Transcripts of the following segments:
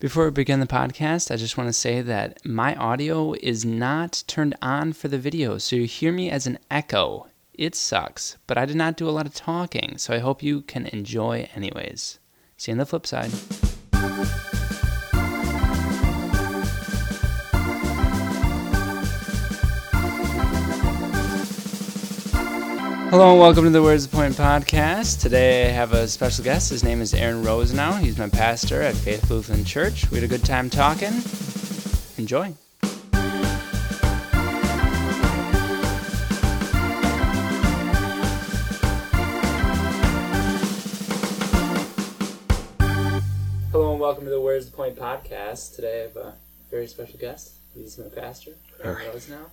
Before we begin the podcast, I just want to say that my audio is not turned on for the video, so you hear me as an echo. It sucks, but I did not do a lot of talking, so I hope you can enjoy anyways. See you on the flip side. Hello and welcome to the Where's the Point podcast. Today I have a special guest. His name is Aaron Rosenau. He's my pastor at Faith Lutheran Church. We had a good time talking. Enjoy. Hello and welcome to the Where's the Point podcast. Today I have a very special guest. He's my pastor, Aaron Alright. Rosenau.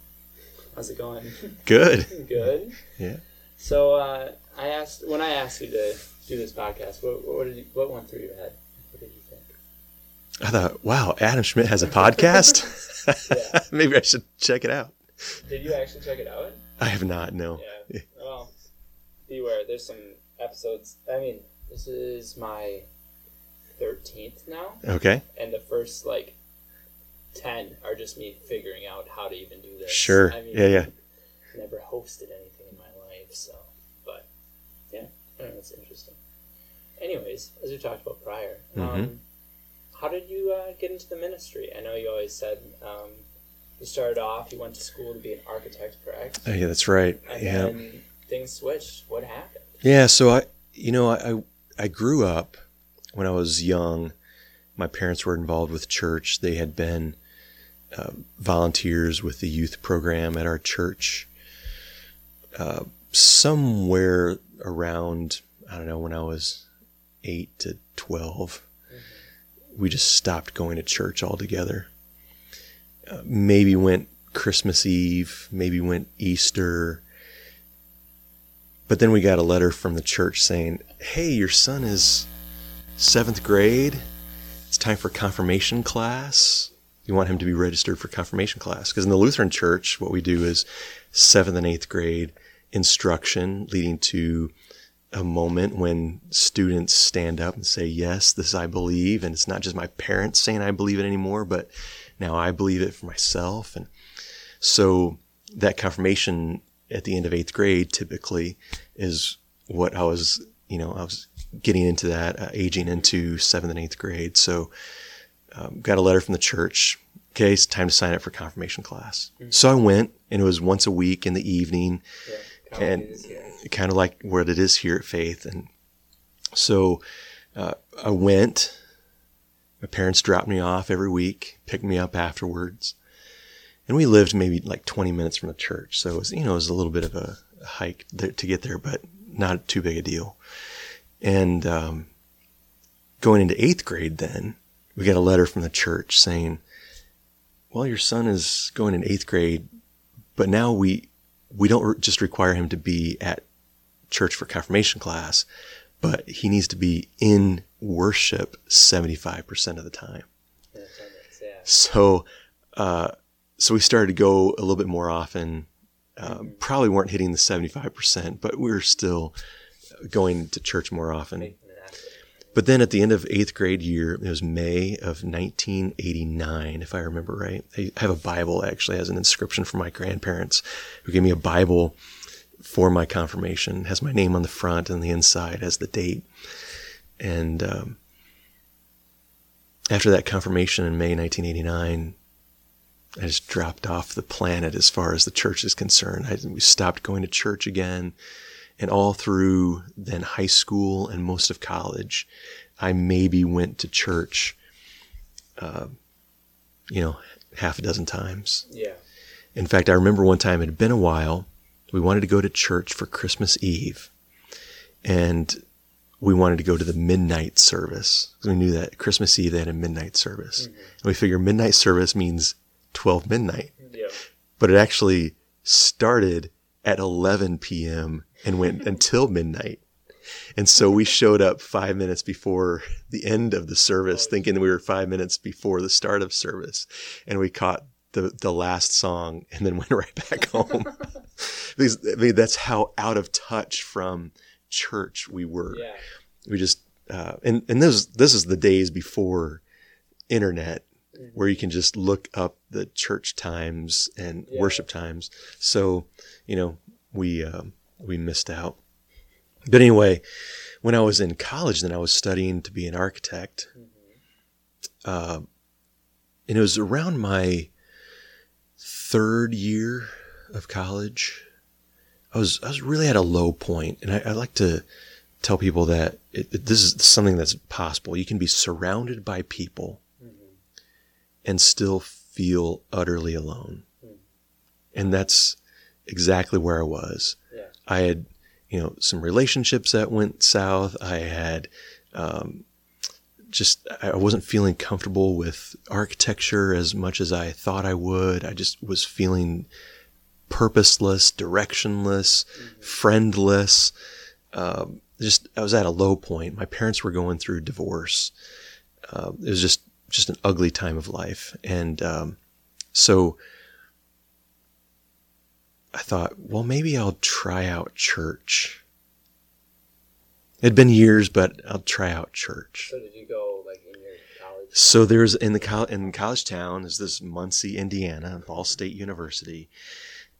How's it going? Good. Good. Yeah. So uh, I asked when I asked you to do this podcast, what, what did you, what went through your head? What did you think? I thought, wow, Adam Schmidt has a podcast. Maybe I should check it out. Did you actually check it out? I have not. No. Yeah. Well, beware. There's some episodes. I mean, this is my thirteenth now, Okay. and the first like ten are just me figuring out how to even do this. Sure. I mean, Yeah. Yeah. Never hosted anything life, so but yeah, I don't know, it's interesting. Anyways, as we talked about prior, um, Mhm. how did you uh, get into the ministry? I know you always said um, you started off, you went to school to be an architect, correct? Oh, yeah, that's right. And Yeah. then things switched. What happened? Yeah. So I, you know, I, I, I grew up when I was young. My parents were involved with church. They had been uh, volunteers with the youth program at our church. Uh, somewhere around, I don't know, when I was eight to 12, we just stopped going to church altogether. Uh, maybe went Christmas Eve, maybe went Easter. But then we got a letter from the church saying, hey, your son is seventh grade. It's time for confirmation class. You want him to be registered for confirmation class. Because in the Lutheran church, what we do is seventh and eighth grade instruction leading to a moment when students stand up and say, Yes, this I believe. And it's not just my parents saying I believe it anymore, but now I believe it for myself. And so that confirmation at the end of eighth grade typically is what I was, you know, I was getting into that, uh, aging into seventh and eighth grade. So um, got a letter from the church. Okay, it's time to sign up for confirmation class. So I went, and it was once a week in the evening Yeah, and kind of like what it is here at Faith. And so uh, I went. My parents dropped me off every week, picked me up afterwards, and we lived maybe like 20 minutes from the church. So it was, you know, it was a little bit of a hike there to get there, but not too big a deal. And um, going into eighth grade, then we got a letter from the church saying, "Well, your son is going in eighth grade, but now we we don't re- just require him to be at church for confirmation class, but he needs to be in worship 75% of the time. Yeah. So, uh, so we started to go a little bit more often. Uh, Probably weren't hitting the 75%, but we were still going to church more often. But then at the end of eighth grade year, it was May of 1989, if I remember right. I have a Bible actually has an inscription from my grandparents who gave me a Bible for my confirmation. It has my name on the front and the inside has the date. And um, after that confirmation in May 1989, I just dropped off the planet as far as the church is concerned. I, we stopped going to church again. And all through then high school and most of college, I maybe went to church, uh, you know, half a dozen times. Yeah. In fact, I remember one time it had been a while. We wanted to go to church for Christmas Eve, and we wanted to go to the midnight service. We knew that Christmas Eve they had a midnight service, and we figured midnight service means twelve midnight, Yeah. but it actually started at 11 p.m. and went until midnight. And so we showed up five minutes before the end of the service, thinking we were five minutes before the start of service. And we caught the, the last song and then went right back home. because I mean, that's how out of touch from church we were. Yeah. We just, uh, and, and this, this is the days before internet where you can just look up the church times and Yeah. worship times. So, you know, we um, we missed out. But anyway, when I was in college, then I was studying to be an architect. Mm-hmm. Uh, and it was around my third year of college. I was I was really at a low point, and I, I like to tell people that it, it- this is something that's possible. You can be surrounded by people mm-hmm. and still feel utterly alone, mm-hmm. and that's exactly where I was. I had, you know, some relationships that went south. I had um, just I wasn't feeling comfortable with architecture as much as I thought I would. I just was feeling purposeless, directionless, friendless. Um, just I was at a low point. My parents were going through divorce. Uh, it was just just an ugly time of life, and um, so I thought, well, maybe I'll try out church. It had been years, but I'll try out church. So did you go like in your college? So there's in the col- in college town is this Muncie, Indiana, Ball State University.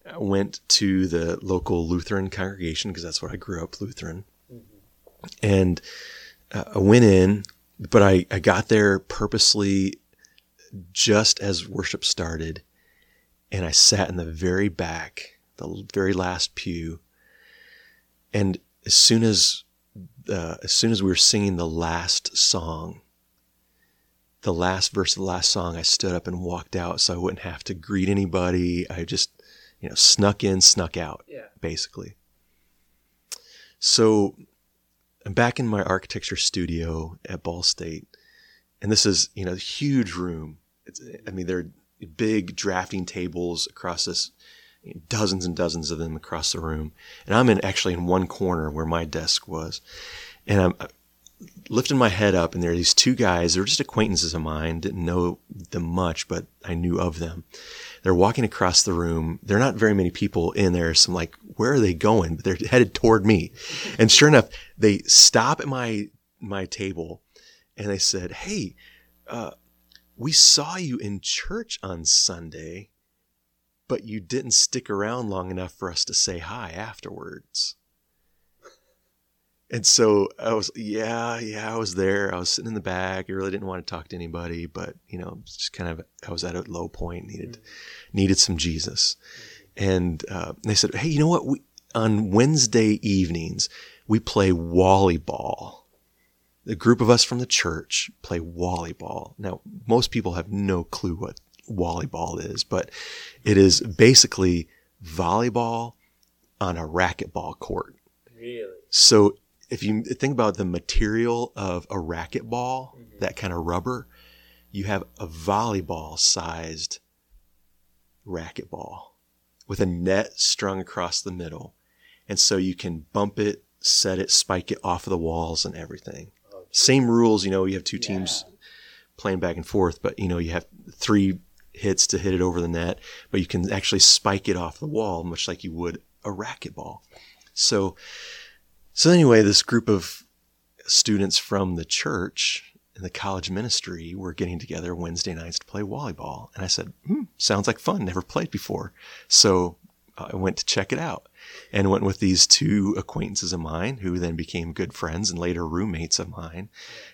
I went to the local Lutheran congregation because that's where I grew up, Lutheran, and uh, I went in, but I I got there purposely just as worship started, and I sat in the very back, the very last pew, and as soon as uh, as soon as we were singing the last song the last verse of the last song, I stood up and walked out so I wouldn't have to greet anybody. I just, you know, snuck in, snuck out, Yeah. basically. So I'm back in my architecture studio at Ball State, and this is, you know, a huge room. It's, I mean, there are big drafting tables across this, dozens and dozens of them across the room, and I'm in actually in one corner where my desk was, and I'm lifting my head up and there are these two guys They're just acquaintances of mine didn't know them much but i knew of them. They're walking across the room. There are not very many people in there so i'm like where are they going? But they're headed toward me. And sure enough they stop at my my table and they said hey uh, we saw you in church on sunday but you didn't stick around long enough for us to say hi afterwards and so I was, yeah, yeah, I was there. I was sitting in the back. I really didn't want to talk to anybody, but you know, just kind of, I was at a low point, needed, needed some Jesus. And uh, they said, hey, you know what? We, on Wednesday evenings, we play wallyball. The group of us from the church play wallyball. Now, most people have no clue what wallyball is, but it is basically volleyball on a racquetball court. Really? So if you think about the material of a racquetball, mm-hmm. that kind of rubber, you have a volleyball sized racquetball with a net strung across the middle. And so you can bump it, set it, spike it off of the walls and everything. Same rules, you know, you have two teams playing back and forth, but you know, you have three hits to hit it over the net, but you can actually spike it off the wall, much like you would a racquetball. So, so anyway, this group of students from the church and the college ministry were getting together Wednesday nights to play wallyball. And I said, hmm, sounds like fun. Never played before. So I went to check it out and went with these two acquaintances of mine who then became good friends and later roommates of mine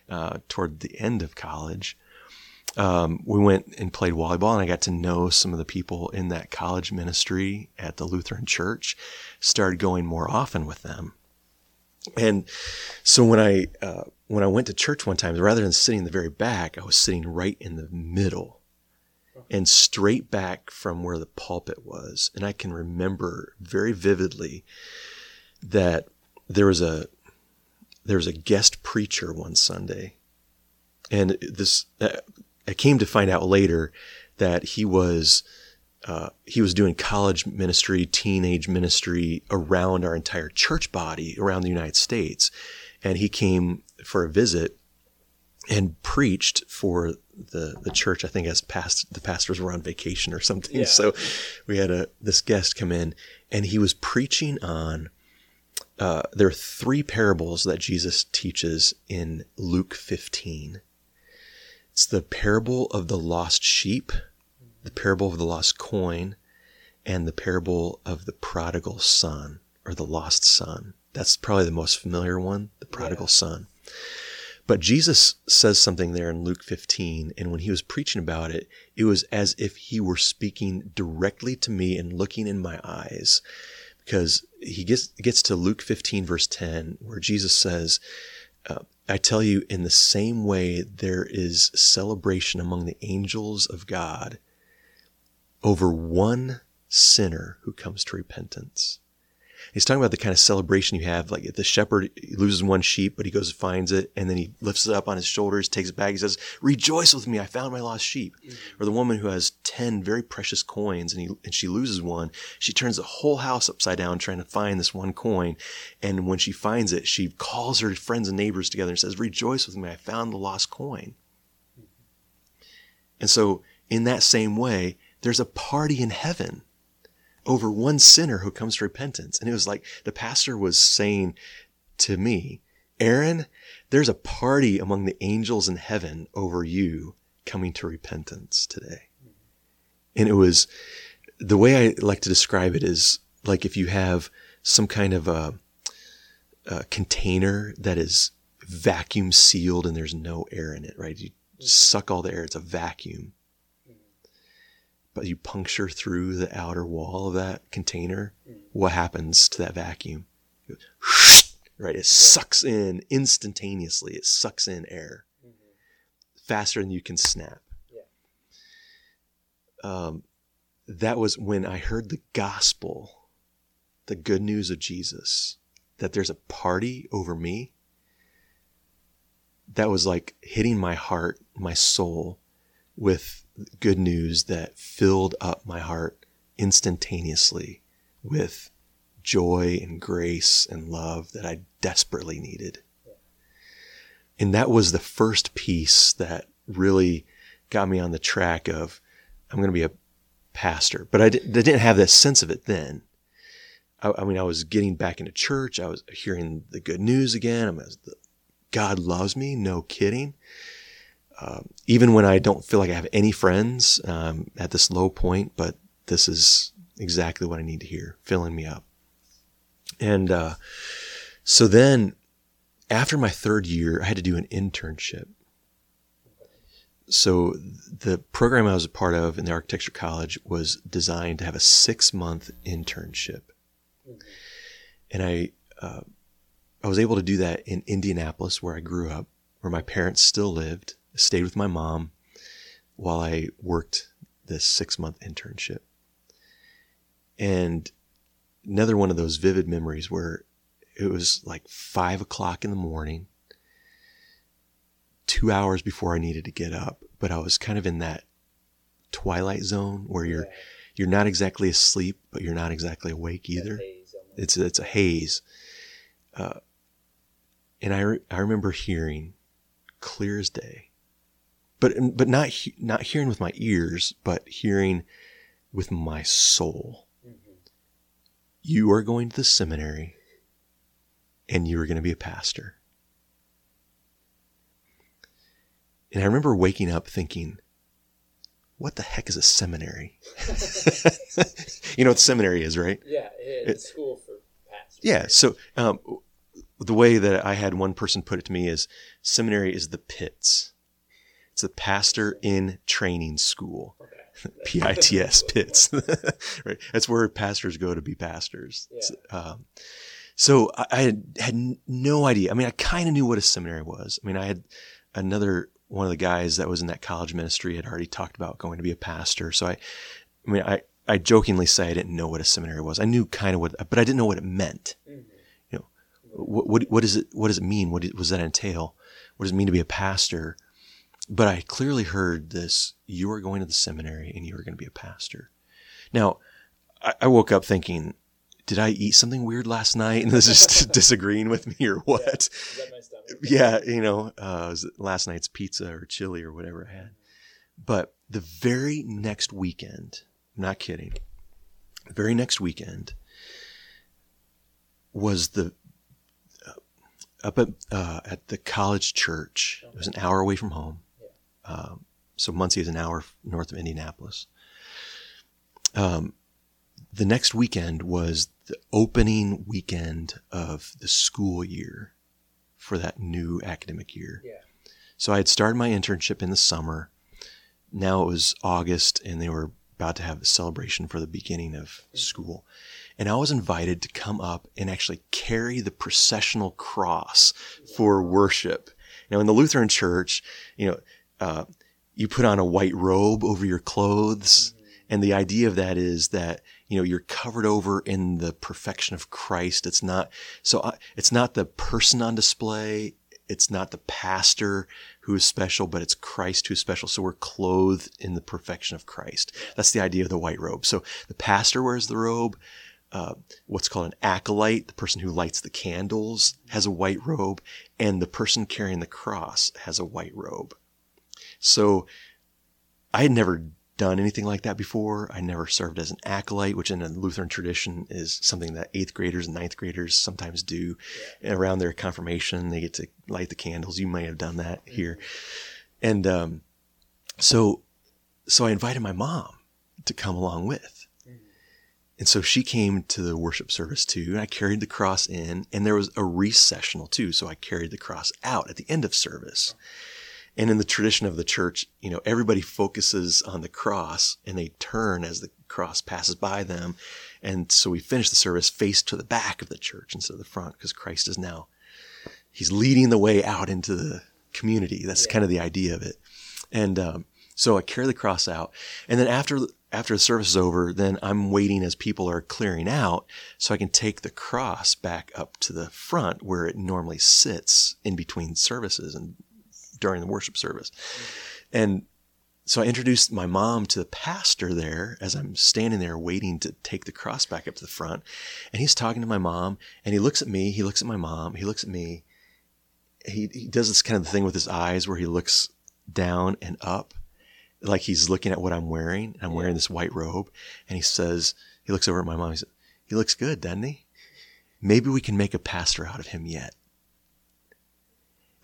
uh, toward the end of college. Um, we went and played wallyball, and I got to know some of the people in that college ministry at the Lutheran Church. Started going more often with them, and so when I uh, when I went to church one time, rather than sitting in the very back, I was sitting right in the middle, and straight back from where the pulpit was. And I can remember very vividly that there was a there was a guest preacher one Sunday, and this uh, I came to find out later that he was uh, he was doing college ministry, teenage ministry around our entire church body around the United States, and he came for a visit and preached for the the church. I think as past the pastors were on vacation or something, Yeah. so we had a this guest come in, and he was preaching on. Uh, there are three parables that Jesus teaches in Luke 15 It's the parable of the lost sheep, the parable of the lost coin, and the parable of the prodigal son or the lost son. That's probably the most familiar one, the prodigal yeah. son. But Jesus says something there in Luke 15, and when he was preaching about it, it was as if he were speaking directly to me and looking in my eyes. Because he gets, gets to Luke 15, verse 10, where Jesus says, uh, I tell you, in the same way, there is celebration among the angels of God over one sinner who comes to repentance. He's talking about the kind of celebration you have, like the shepherd loses one sheep, but he goes and finds it, and then he lifts it up on his shoulders, takes it back, he says, "Rejoice with me! I found my lost sheep." Mm-hmm. Or the woman who has ten very precious coins, and he and she loses one, she turns the whole house upside down trying to find this one coin, and when she finds it, she calls her friends and neighbors together and says, "Rejoice with me! I found the lost coin." Mm-hmm. And so, in that same way, there's a party in heaven over one sinner who comes to repentance. And it was like the pastor was saying to me, Aaron, there's a party among the angels in heaven over you coming to repentance today. And it was the way I like to describe it is like if you have some kind of a, a container that is vacuum sealed and there's no air in it, right? You mm-hmm. suck all the air, it's a vacuum but you puncture through the outer wall of that container, what happens to that vacuum? right? It sucks in instantaneously. It sucks in air mm-hmm. faster than you can snap. Um, that was when I heard the gospel, the good news of Jesus, that there's a party over me. That was like hitting my heart, my soul with good news that filled up my heart instantaneously with joy and grace and love that I desperately needed. And that was the first piece that really got me on the track of I'm going to be a pastor. But I, didn't have that sense of it then. I, mean, I was getting back into church. I was hearing the good news again. I'm, God loves me. No kidding. Um, even when I don't feel like I have any friends um, at this low point, but this is exactly what I need to hear, filling me up. And uh, so then, after my third year, I had to do an internship. So the program I was a part of in the architecture college was designed to have a six month internship, and I uh, I was able to do that in Indianapolis, where I grew up, where my parents still lived stayed with my mom while I worked this six month internship. And another one of those vivid memories where it was like five o'clock in the morning, two hours before I needed to get up, but I was kind of in that twilight zone where you're yeah. you're not exactly asleep, but you're not exactly awake either. It's it's a haze. Uh, and I re- I remember hearing clear as day but but not not hearing with my ears, but hearing with my soul. Mm-hmm. You are going to the seminary, and you are going to be a pastor. And I remember waking up thinking, what the heck is a seminary? you know what seminary is, right? Yeah, it's it, school for pastors. Yeah, so um, the way that I had one person put it to me is seminary is the pits. It's a pastor in training school. P-I-T-S, pits. right. That's where pastors go to be pastors. Yeah. Um, so I, I had, had no idea. I mean, I kind of knew what a seminary was. I mean, I had another one of the guys that was in that college ministry had already talked about going to be a pastor. So I, I mean, I, I jokingly say I didn't know what a seminary was. I knew kind of what, but I didn't know what it meant. Mm-hmm. You know, what, what, what does it, what does it mean? What, does that entail? What does it mean to be a pastor? But I clearly heard this you are going to the seminary and you are going to be a pastor. Now, I, I woke up thinking, did I eat something weird last night and this is disagreeing with me or what? Yeah, yeah you know, uh, last night's pizza or chili or whatever I had. But the very next weekend, I'm not kidding, the very next weekend was the uh, up at, uh, at the college church. It was an hour away from home Um, so Muncie is an hour north of Indianapolis. Um, the next weekend was the opening weekend of the school year for that new academic year. Yeah. So I had started my internship in the summer. Now it was August, and they were about to have a celebration for the beginning of school. And I was invited to come up and actually carry the processional cross for worship. Now, in the Lutheran church, you know, uh, you put on a white robe over your clothes. And the idea of that is that, you know, you're covered over in the perfection of Christ. It's not, so I, it's not the person on display. It's not the pastor who is special, but it's Christ who's special. So we're clothed in the perfection of Christ. That's the idea of the white robe. So the pastor wears the robe. Uh, what's called an acolyte, the person who lights the candles, has a white robe, and the person carrying the cross has a white robe. So I had never done anything like that before. I never served as an acolyte, which in a Lutheran tradition is something that eighth graders and ninth graders sometimes do around their confirmation. They get to light the candles. You may have done that here. And, um, so, so I invited my mom to come along with. And so she came to the worship service too, and I carried the cross in, and there was a recessional too. So I carried the cross out at the end of service. And in the tradition of the church, you know, everybody focuses on the cross and they turn as the cross passes by them. And so we finish the service face to the back of the church instead of the front because Christ is now, he's leading the way out into the community. That's yeah. kind of the idea of it. And, um, so I carry the cross out. And then after, after the service is over, then I'm waiting as people are clearing out so I can take the cross back up to the front where it normally sits in between services and during the worship service. And so I introduced my mom to the pastor there as I'm standing there waiting to take the cross back up to the front. And he's talking to my mom and he looks at me, he looks at my mom, he looks at me. He, he does this kind of thing with his eyes where he looks down and up, like he's looking at what I'm wearing. I'm wearing this white robe. And he says, he looks over at my mom. He says, he looks good, doesn't he? Maybe we can make a pastor out of him yet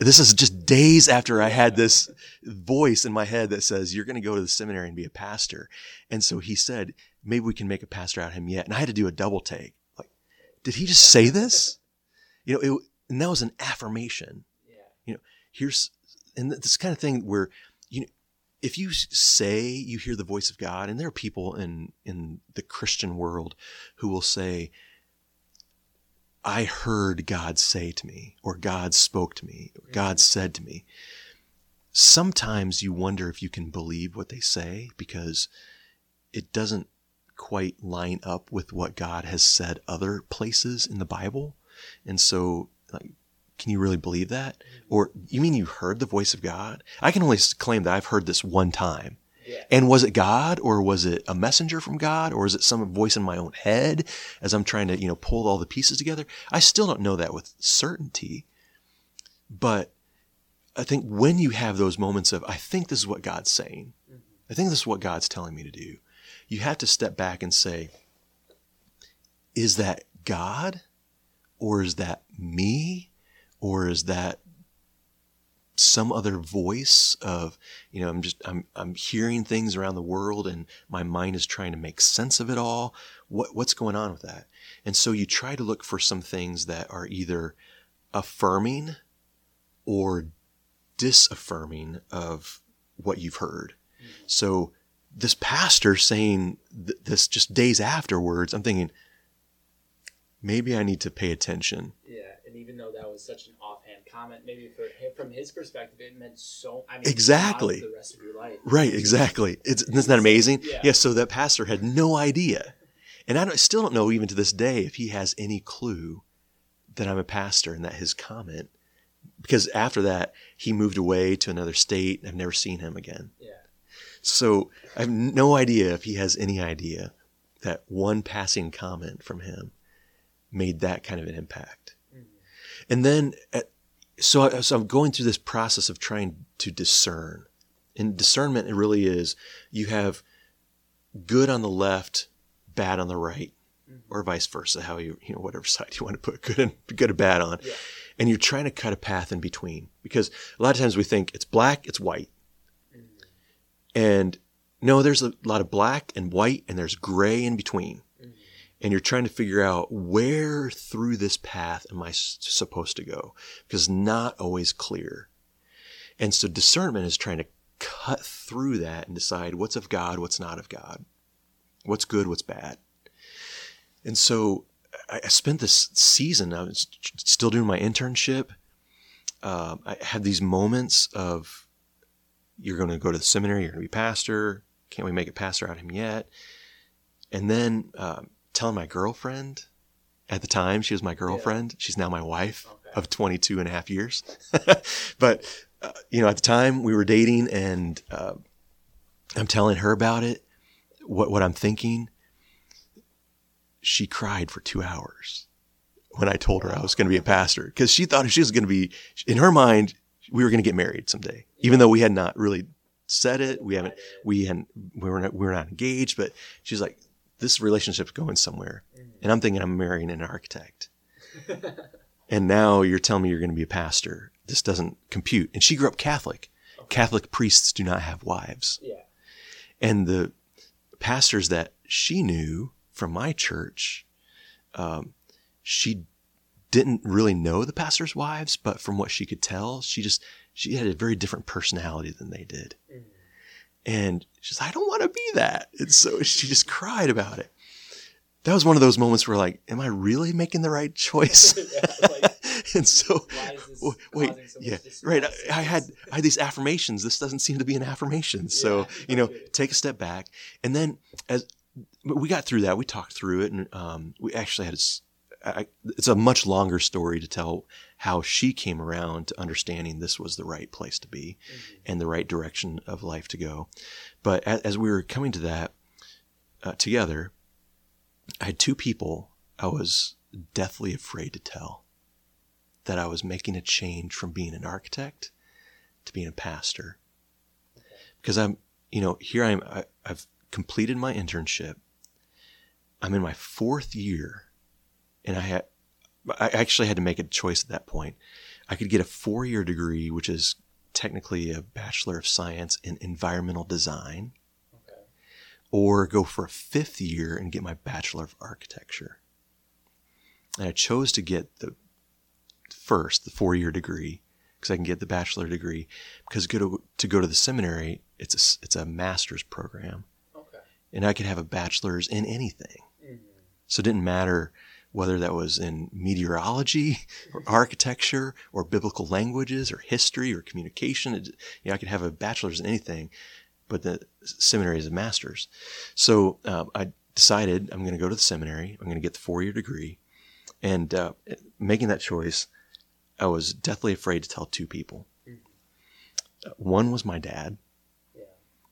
this is just days after I had this voice in my head that says, You're going to go to the seminary and be a pastor. And so he said, Maybe we can make a pastor out of him yet. And I had to do a double take. Like, did he just say this? You know, it, and that was an affirmation. Yeah. You know, here's, and this kind of thing where, you know, if you say you hear the voice of God, and there are people in, in the Christian world who will say, I heard God say to me, or God spoke to me, or God said to me. Sometimes you wonder if you can believe what they say because it doesn't quite line up with what God has said other places in the Bible. And so, like, can you really believe that? Mm-hmm. Or you mean you heard the voice of God? I can only claim that I've heard this one time. And was it God or was it a messenger from God or is it some voice in my own head as I'm trying to, you know, pull all the pieces together? I still don't know that with certainty. But I think when you have those moments of, I think this is what God's saying, I think this is what God's telling me to do, you have to step back and say, is that God or is that me or is that some other voice of you know i'm just i'm i'm hearing things around the world and my mind is trying to make sense of it all. What what's going on with that? And so you try to look for some things that are either affirming or disaffirming of what you've heard. Mm-hmm. so this pastor saying th- this just days afterwards i'm thinking maybe i need to pay attention. Yeah and even though that was such an comment, maybe for him, from his perspective, it meant so. I mean, exactly. The rest of your life. Right. Exactly. It's isn't that amazing? Yeah. yeah. So that pastor had no idea, and I don't, still don't know even to this day if he has any clue that I'm a pastor and that his comment, because after that he moved away to another state. I've never seen him again. Yeah. So I have no idea if he has any idea that one passing comment from him made that kind of an impact. Mm-hmm. And then, at, so, so I'm going through this process of trying to discern. And discernment, it really is you have good on the left, bad on the right, mm-hmm. or vice versa, how you, you know, whatever side you want to put good and good or bad on. Yeah. And you're trying to cut a path in between because a lot of times we think it's black, it's white. And no, there's a lot of black and white and there's gray in between. And you're trying to figure out where through this path am I supposed to go? Because not always clear. And so discernment is trying to cut through that and decide what's of God, what's not of God, what's good, what's bad. And so I, spent this season, I was still doing my internship. Um, I had these moments of, you're going to go to the seminary, you're going to be pastor. Can't we make a pastor out of him yet? And then um, telling my girlfriend at the time, she was my girlfriend. She's now my wife Okay. of 22 and a half years. but, uh, you know, at the time we were dating and uh, I'm telling her about it, what, what I'm thinking. She cried for two hours when I told her I was going to be a pastor because she thought she was going to be, in her mind, we were going to get married someday, even though we had not really said it. We haven't, we hadn't, we were not, we were not engaged, but she's like, this relationship's going somewhere. And I'm thinking I'm marrying an architect. and now you're telling me you're going to be a pastor. This doesn't compute. And she grew up Catholic. Catholic priests do not have wives. Yeah. And the pastors that she knew from my church, um, she didn't really know the pastors' wives, but from what she could tell, she just she had a very different personality than they did. And she's, like, I don't want to be that. And so she just cried about it. That was one of those moments where like, am I really making the right choice? and so Why is this w- wait, so yeah, right. I, I had I had these affirmations. This doesn't seem to be an affirmation. So Yeah, you know, take a step back, and then as but we got through that, we talked through it, and um, we actually had a I it's a much longer story to tell how she came around to understanding this was the right place to be and the right direction of life to go. But as, as we were coming to that uh, together, I had two people I was deathly afraid to tell that I was making a change from being an architect to being a pastor. Because I'm, you know, here I'm, I, I've completed my internship. I'm in my fourth year and I had, I actually had to make a choice at that point. I could get a four year degree, which is technically a Bachelor of Science in Environmental Design, Okay. or go for a fifth year and get my Bachelor of Architecture. And I chose to get the first, the four year degree, because I can get the bachelor degree. Because go to, to go to the seminary, it's a, it's a master's program. Okay. And I could have a bachelor's in anything. Mhm. So it didn't matter whether that was in meteorology or architecture or biblical languages or history or communication. It, you know, I could have a bachelor's in anything, but the seminary is a master's. So uh, I decided I'm going to go to the seminary. I'm going to get the four year degree. And uh, making that choice, I was deathly afraid to tell two people. Uh, One was my dad Yeah.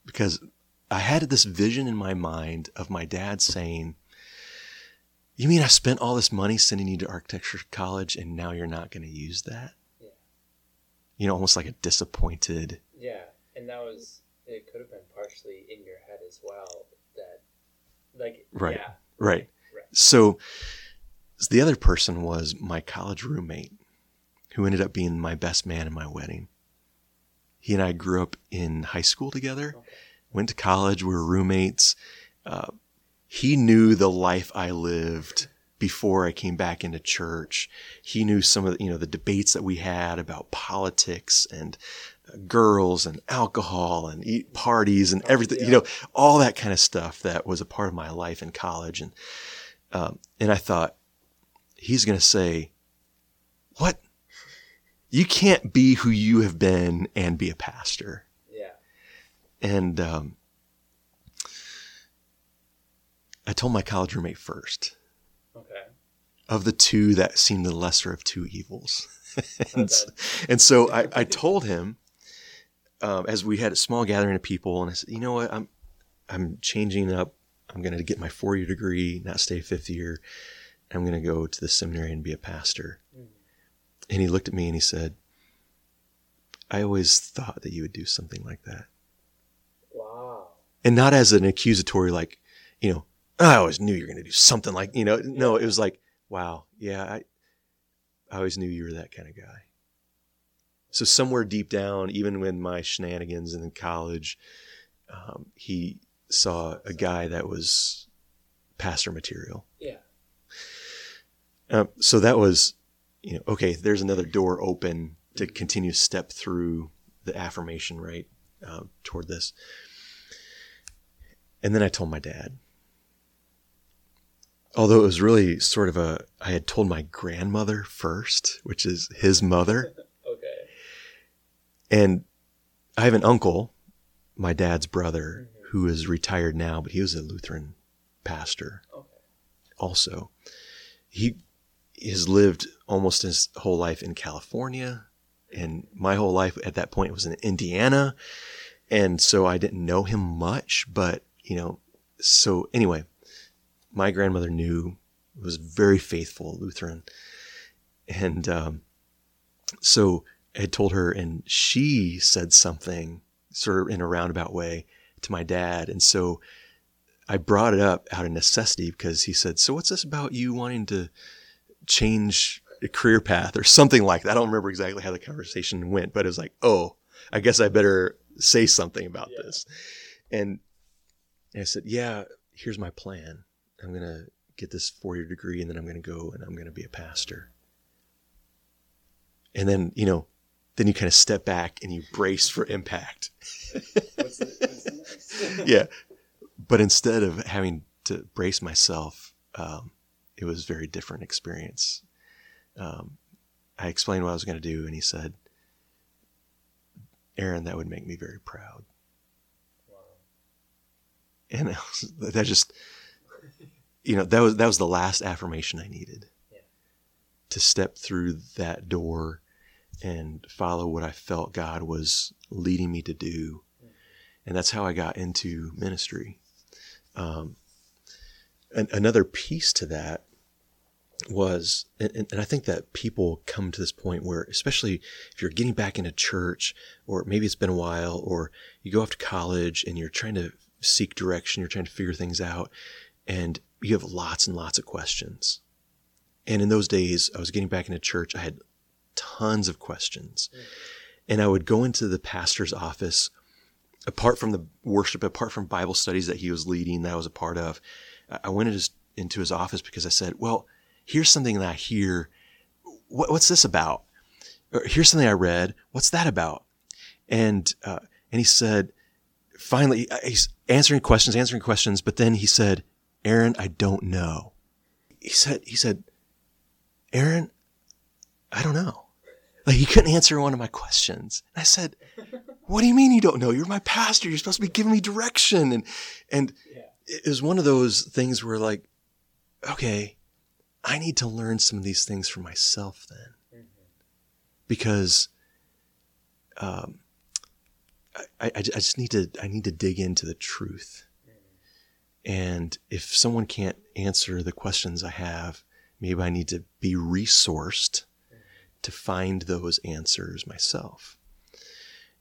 because I had this vision in my mind of my dad saying, You mean I spent all this money sending you to architecture college and now you're not going to use that? Yeah. You know, almost like a disappointed. Yeah, and that was it. Could have been partially in your head as well. That, like, Right. Yeah. Right. Right. So the other person was my college roommate who ended up being my best man in my wedding. He and I grew up in high school together, Okay. went to college, we were roommates. Uh, he knew the life I lived before I came back into church. He knew some of the, you know, the debates that we had about politics and uh, girls and alcohol and eat parties and everything, you yeah. know, all that kind of stuff that was a part of my life in college. And, um, and I thought, he's going to say, what? You can't be who you have been and be a pastor. Yeah. And um, I told my college roommate first. Okay. Of the two, that seemed the lesser of two evils. and, and so I, I told him, um, as we had a small gathering of people, and I said, you know what, I'm, I'm changing up. I'm going to get my four year degree, not stay fifth year. I'm going to go to the seminary and be a pastor. Mhm. And he looked at me and he said, I always thought that you would do something like that. Wow. and not as an accusatory like you know i always knew you were going to do something like you know no it was like wow yeah i i always knew you were that kind of guy so somewhere deep down even when my shenanigans in college um, he saw a guy that was pastor material. Yeah. Um, so that was, you know, okay. There's another door open to continue to step through the affirmation, right, uh, toward this. And then I told my dad. Although it was really sort of a, I had told my grandmother first, which is his mother. Okay. And I have an uncle, my dad's brother, mm-hmm. who is retired now, but he was a Lutheran pastor Okay. also. He has lived almost his whole life in California, and my whole life at that point was in Indiana. And so I didn't know him much, but you know, so anyway, my grandmother knew was very faithful Lutheran, and um, so I had told her, and she said something sort of in a roundabout way to my dad, and so I brought it up out of necessity because he said, "So what's this about you wanting to change a career path or something like that?" I don't remember exactly how the conversation went, but it was like, "Oh, I guess I better say something about Yeah. this." And I said, "Yeah, here's my plan. I'm gonna get this four-year degree, and then I'm gonna go and I'm gonna be a pastor." And then you know, then you kind of step back and you brace for impact. What's the, what's yeah. But instead of having to brace myself, um, it was a very different experience. Um, I explained what I was going to do, and he said, Aaron, that would make me very proud. Wow. And I was, that just, you know, that was, that was the last affirmation I needed Yeah. to step through that door and follow what I felt God was leading me to do. And that's how I got into ministry. Um, an, another piece to that was, and, and and I think that people come to this point where, especially if you're getting back into church, or maybe it's been a while, or you go off to college and you're trying to seek direction, you're trying to figure things out, and you have lots and lots of questions. And in those days, I was getting back into church. I had tons of questions. And I would go into the pastor's office, apart from the worship, apart from Bible studies that he was leading that I was a part of. I went into his, into his office because I said, Well, here's something that I hear. What, what's this about? Or here's something I read. What's that about? And, uh, and he said, finally, uh, he's answering questions, answering questions, but then he said, Aaron, I don't know. He said, he said, Aaron, I don't know. Like he couldn't answer one of my questions. And I said, what do you mean you don't know? You're my pastor. You're supposed to be giving me direction. And, and Yeah. it was one of those things where like, okay, I need to learn some of these things for myself then. Because, um, I, I, I just need to, I need to dig into the truth. And if someone can't answer the questions I have, maybe I need to be resourced to find those answers myself.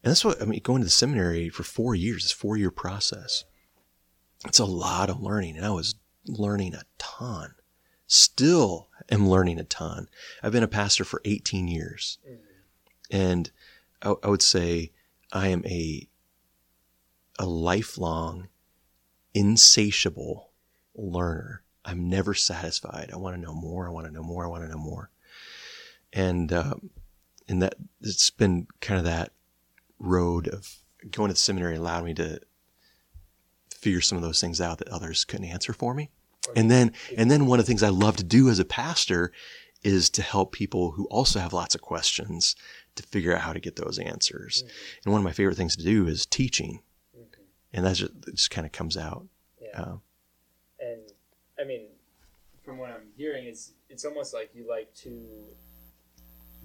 And that's what I mean. Going to the seminary for four years, this four year process, it's a lot of learning. And I was learning a ton. Still am learning a ton. I've been a pastor for 18 years. And I, I would say I am a, a lifelong, insatiable learner. I'm never satisfied. I want to know more. I want to know more. I want to know more. And, um, and that it's been kind of that road of going to the seminary allowed me to figure some of those things out that others couldn't answer for me. And then, and then one of the things I love to do as a pastor is to help people who also have lots of questions to figure out how to get those answers. And one of my favorite things to do is teaching. And that just, it just kind of comes out. Yeah. Um, and I mean, from what I'm hearing, it's it's almost like you like to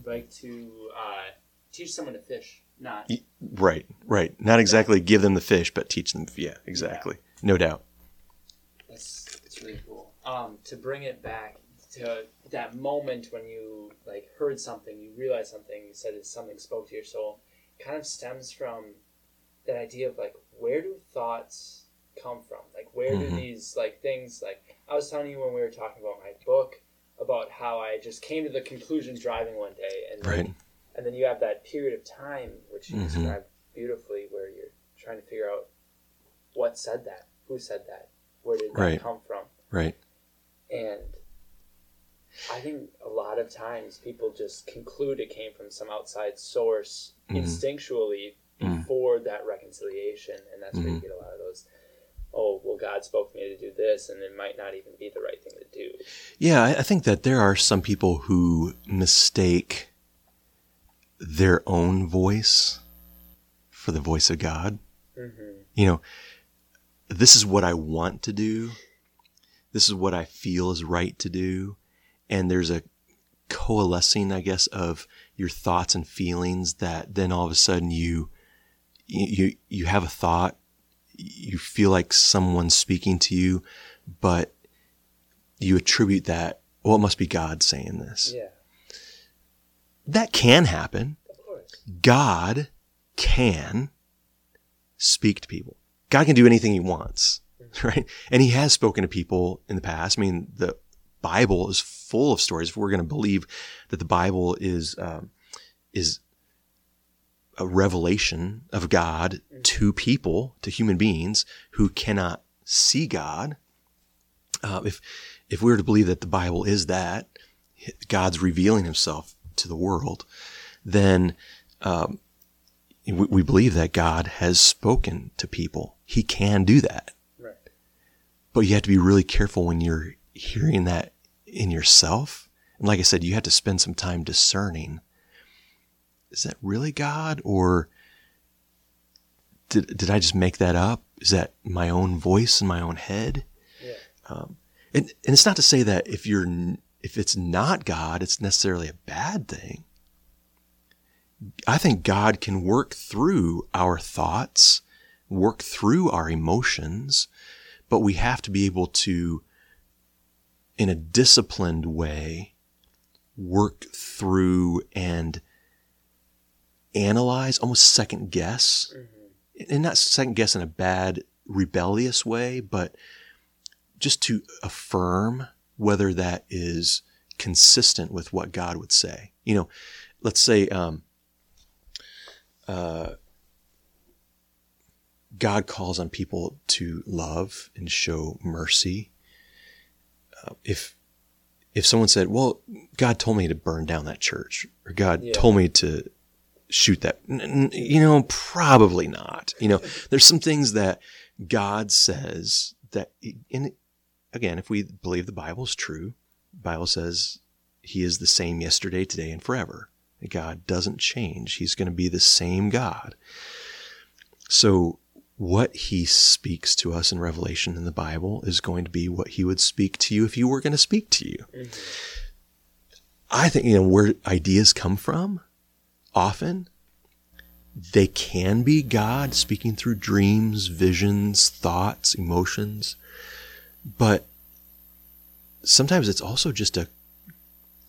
like to uh, teach someone to fish, not right, right. Not exactly give them the fish, but teach them. Yeah, exactly. No doubt. That's it's really cool. Um, to bring it back to that moment when you like heard something, you realized something, you said it, something spoke to your soul, kind of stems from that idea of like where do thoughts come from? Like where do Mhm. these like things like I was telling you when we were talking about my book about how I just came to the conclusion driving one day and Right. and then you have that period of time which you Mhm. described beautifully where you're trying to figure out what said that? Who said that? Where did that come from? Right. And I think a lot of times people just conclude it came from some outside source Mhm. instinctually Mhm. before that reconciliation. And that's where you Mhm. get a lot of those, oh, well, God spoke to me to do this, and it might not even be the right thing to do. Yeah, I, I think that there are some people who mistake their own voice for the voice of God. Mm-hmm. You know, this is what I want to do. This is what I feel is right to do. And there's a coalescing, I guess, of your thoughts and feelings that then all of a sudden you, you, you have a thought, you feel like someone's speaking to you, but you attribute that, well, it must be God saying this. Yeah, That can happen. of course. God can speak to people. God can do anything he wants, right? And he has spoken to people in the past. I mean, the Bible is full of stories. If we're going to believe that the Bible is, um, is a revelation of God to people, to human beings who cannot see God. Uh, if, if we were to believe that the Bible is that, God's revealing himself to the world, then um, we, we believe that God has spoken to people. He can do that. Right. But you have to be really careful when you're hearing that in yourself. And like I said, you have to spend some time discerning. Is that really God or did, did I just make that up? Is that my own voice in my own head? Yeah. Um, and, and it's not to say that if you're, if it's not God, it's necessarily a bad thing. I think God can work through our thoughts, work through our emotions, but we have to be able to, in a disciplined way, work through and analyze, almost second guess, Mm-hmm. and not second guess in a bad, rebellious way, but just to affirm whether that is consistent with what God would say. You know, let's say, um, uh, God calls on people to love and show mercy. Uh, if if someone said, "Well, God told me to burn down that church," or God Yeah. told me to shoot that, you know, probably not. You know, there's some things that God says that, in again, if we believe the Bible is true, Bible says He is the same yesterday, today, and forever. God doesn't change. He's going to be the same God. So what he speaks to us in Revelation in the Bible is going to be what he would speak to you if he were going to speak to you. Mm-hmm. I think, you know, where ideas come from often, they can be God speaking through dreams, visions, thoughts, emotions, but sometimes it's also just a,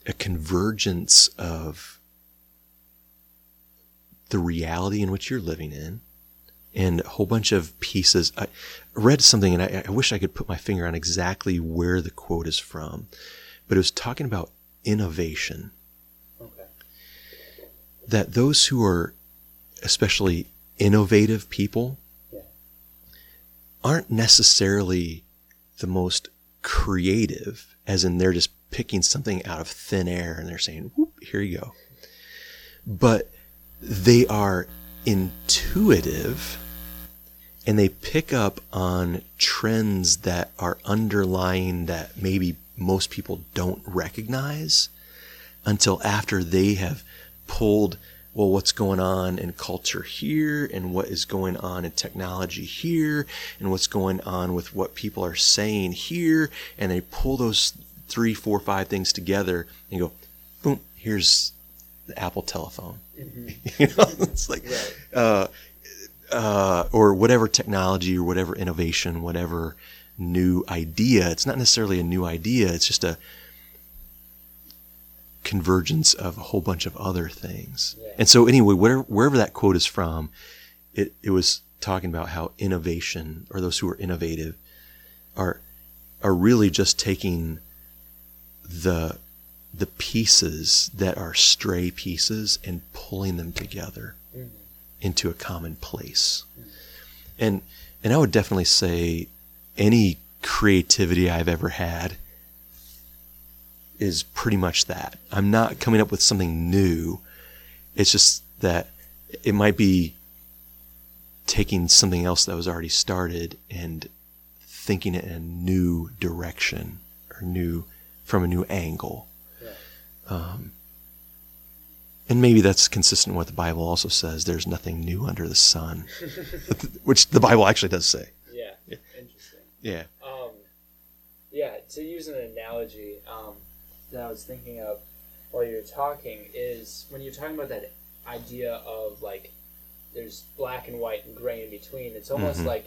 a convergence of the reality in which you're living in and a whole bunch of pieces. I read something and I, I wish I could put my finger on exactly where the quote is from, but it was talking about innovation. That those who are especially innovative people aren't necessarily the most creative, as in they're just picking something out of thin air and they're saying, Whoop, here you go. But they are intuitive and they pick up on trends that are underlying that maybe most people don't recognize until after they have pulled well what's going on in culture here and what is going on in technology here and what's going on with what people are saying here and they pull those three four five things together and go boom here's the apple telephone you know it's like Right. uh, uh, or whatever technology or whatever innovation, whatever new idea. It's not necessarily a new idea. It's just a convergence of a whole bunch of other things. Yeah. And so anyway, wherever, wherever that quote is from, it, it was talking about how innovation or those who are innovative are, are really just taking the, the pieces that are stray pieces and pulling them together mm-hmm. into a common place. And and I would definitely say any creativity I've ever had is pretty much that. I'm not coming up with something new. It's just that it might be taking something else that was already started and thinking it in a new direction or new from a new angle. Um, and maybe that's consistent with what the Bible also says. There's nothing new under the sun, which the Bible actually does say. Yeah, interesting. Yeah. Um, yeah, to use an analogy um, that I was thinking of while you're talking is when you're talking about that idea of like there's black and white and gray in between. It's almost Mhm. like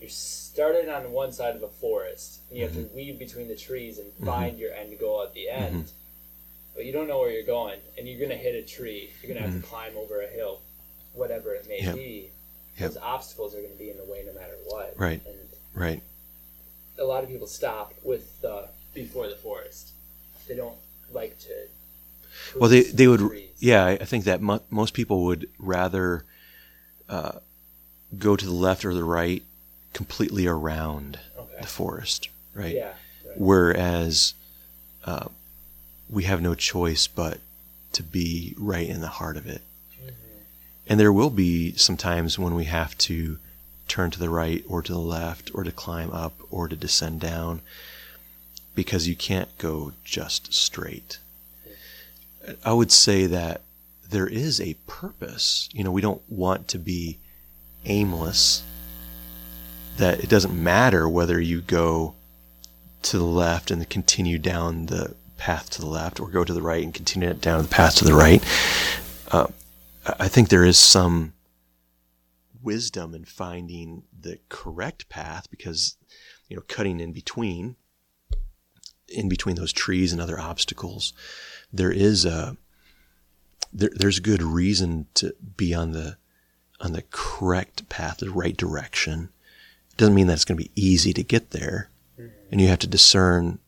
you started on one side of a forest and you have Mm-hmm. to weave between the trees and find your end goal at the end. But you don't know where you're going, and you're gonna hit a tree. You're gonna have to climb over a hill, whatever it may Mm-hmm. Yep. be. Yep. Those obstacles are gonna be in the way no matter what. Right. And Right. a lot of people stop with the before the forest. They don't like to. Well, they, they would, trees. yeah, I think that mo- most people would rather uh, go to the left or the right completely around Okay. the forest, right? Yeah. Right. Whereas uh, we have no choice but to be right in the heart of it. And there will be some times when we have to turn to the right or to the left or to climb up or to descend down because you can't go just straight. I would say that there is a purpose. You know, we don't want to be aimless, that it doesn't matter whether you go to the left and continue down the path to the left or go to the right and continue down the path to the right. Uh, I think there is some wisdom in finding the correct path because, you know, cutting in between, in between those trees and other obstacles, there is a, there, there's good reason to be on the, on the correct path, the right direction. It doesn't mean that it's going to be easy to get there. And you have to discern,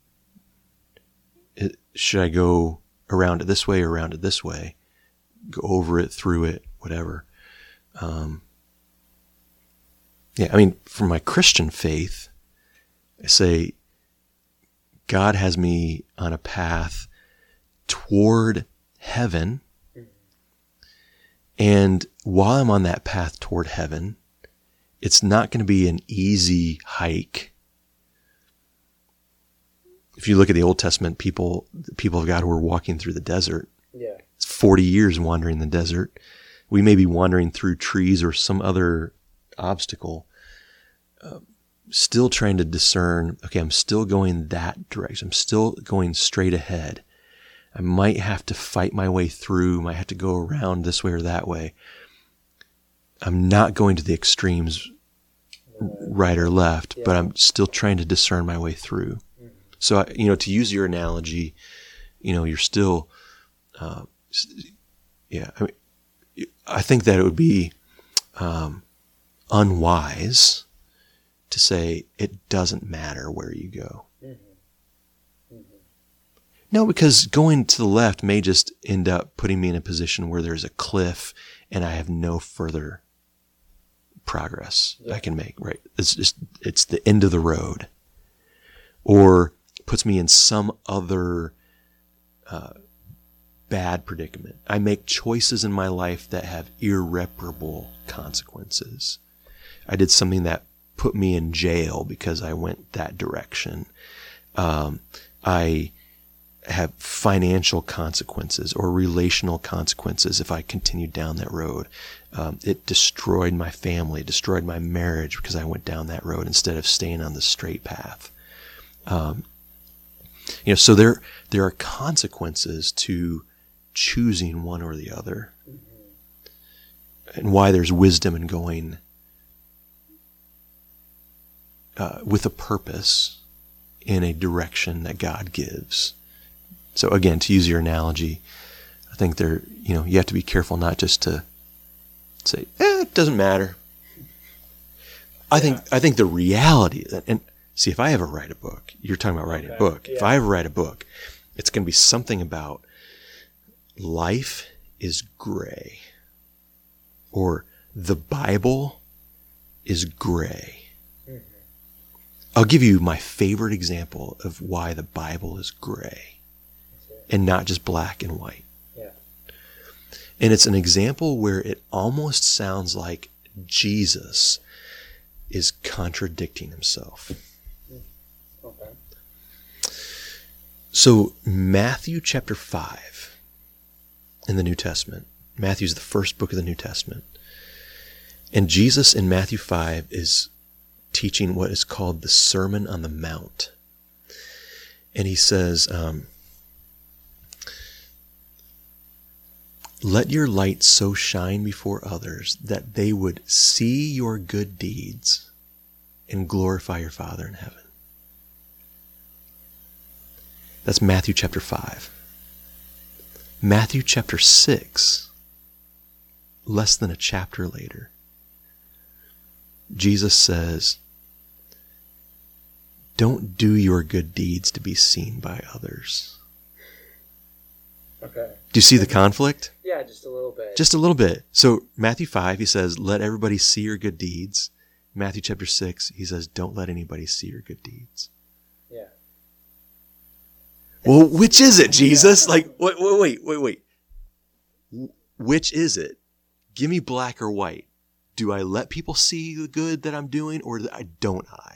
should I go around it this way or around it this way? Go over it, through it, whatever. Um, yeah, I mean, for my Christian faith, I say God has me on a path toward heaven. And while I'm on that path toward heaven, it's not going to be an easy hike. If you look at the Old Testament people, the people of God who were walking through the desert, Yeah. it's 40 years wandering the desert. We may be wandering through trees or some other obstacle, uh, still trying to discern, okay, I'm still going that direction. I'm still going straight ahead. I might have to fight my way through, might have to go around this way or that way. I'm not going to the extremes, right or left, but I'm still trying to discern my way through. So, I- you know, to use your analogy, you know, you're still, uh, yeah, I mean, I think that it would be um, unwise to say it doesn't matter where you go. No, because going to the left may just end up putting me in a position where there's a cliff and I have no further progress I can make. Right? It's just it's the end of the road, or puts me in some other uh, bad predicament. I make choices in my life that have irreparable consequences. I did something that put me in jail because I went that direction. Um, I have financial consequences or relational consequences if I continued down that road. Um, it destroyed my family, destroyed my marriage because I went down that road instead of staying on the straight path. Um, you know, so there there are consequences to choosing one or the other, and why there's wisdom in going uh, with a purpose in a direction that God gives. So again, to use your analogy, I think there, you know, you have to be careful not just to say, eh, it doesn't matter. I think I think the reality that, and see, if I ever write a book, you're talking about writing a Okay, book. If. I ever write a book, it's going to be something about life is gray, or the Bible is gray. I'll give you my favorite example of why the Bible is gray and not just black and white. Yeah. And it's an example where it almost sounds like Jesus is contradicting himself. Hmm. Okay. So, Matthew chapter 5 in the New Testament, Matthew's the first book of the New Testament. And Jesus in Matthew 5 is teaching what is called the Sermon on the Mount. And he says, um, Let your light so shine before others that they would see your good deeds and glorify your Father in heaven. That's Matthew chapter 5. Matthew chapter 6, less than a chapter later, Jesus says, Don't do your good deeds to be seen by others. Okay. Do you see the conflict? Yeah, just a little bit. Just a little bit. So, Matthew 5, he says, Let everybody see your good deeds. Matthew chapter 6, he says, Don't let anybody see your good deeds. yeah. Well, which is it, Jesus? Like, wait, wait, wait, wait, wait. Which is it? Give me black or white. Do I let people see the good that I'm doing, or I don't I?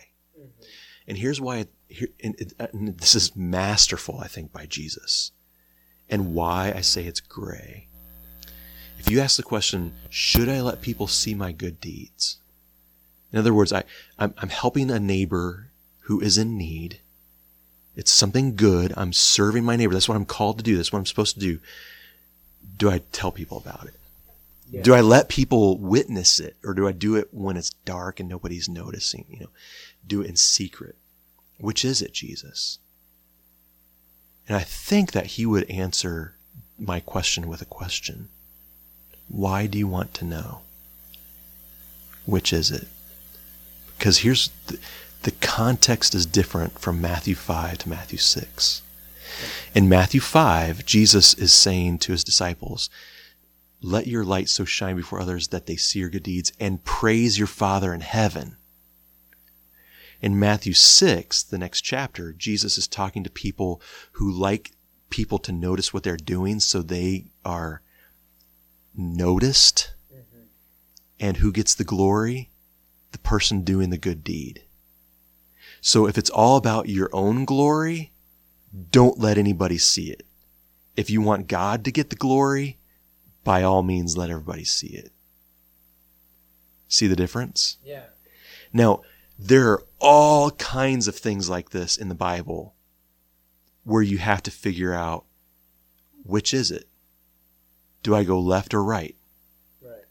And here's why. It, here, and, it, uh, and this is masterful, I think, by Jesus, and why I say it's gray. If you ask the question, should I let people see my good deeds? In other words, I, I'm, I'm helping a neighbor who is in need. It's something good. I'm serving my neighbor. That's what I'm called to do. That's what I'm supposed to do. Do I tell people about it? Yeah. Do I let people witness it or do I do it when it's dark and nobody's noticing? You know, do it in secret. Which is it, Jesus? And I think that he would answer my question with a question. Why do you want to know? Which is it? Because here's the, the context is different from Matthew 5 to Matthew 6. In Matthew 5, Jesus is saying to his disciples, Let your light so shine before others that they see your good deeds and praise your Father in heaven. In Matthew 6, the next chapter, Jesus is talking to people who like people to notice what they're doing so they are noticed. Mm-hmm. And who gets the glory? The person doing the good deed. So if it's all about your own glory, don't let anybody see it. If you want God to get the glory, by all means, let everybody see it. See the difference? Yeah. Now, there are all kinds of things like this in the Bible where you have to figure out which is it? Do I go left or right? Right.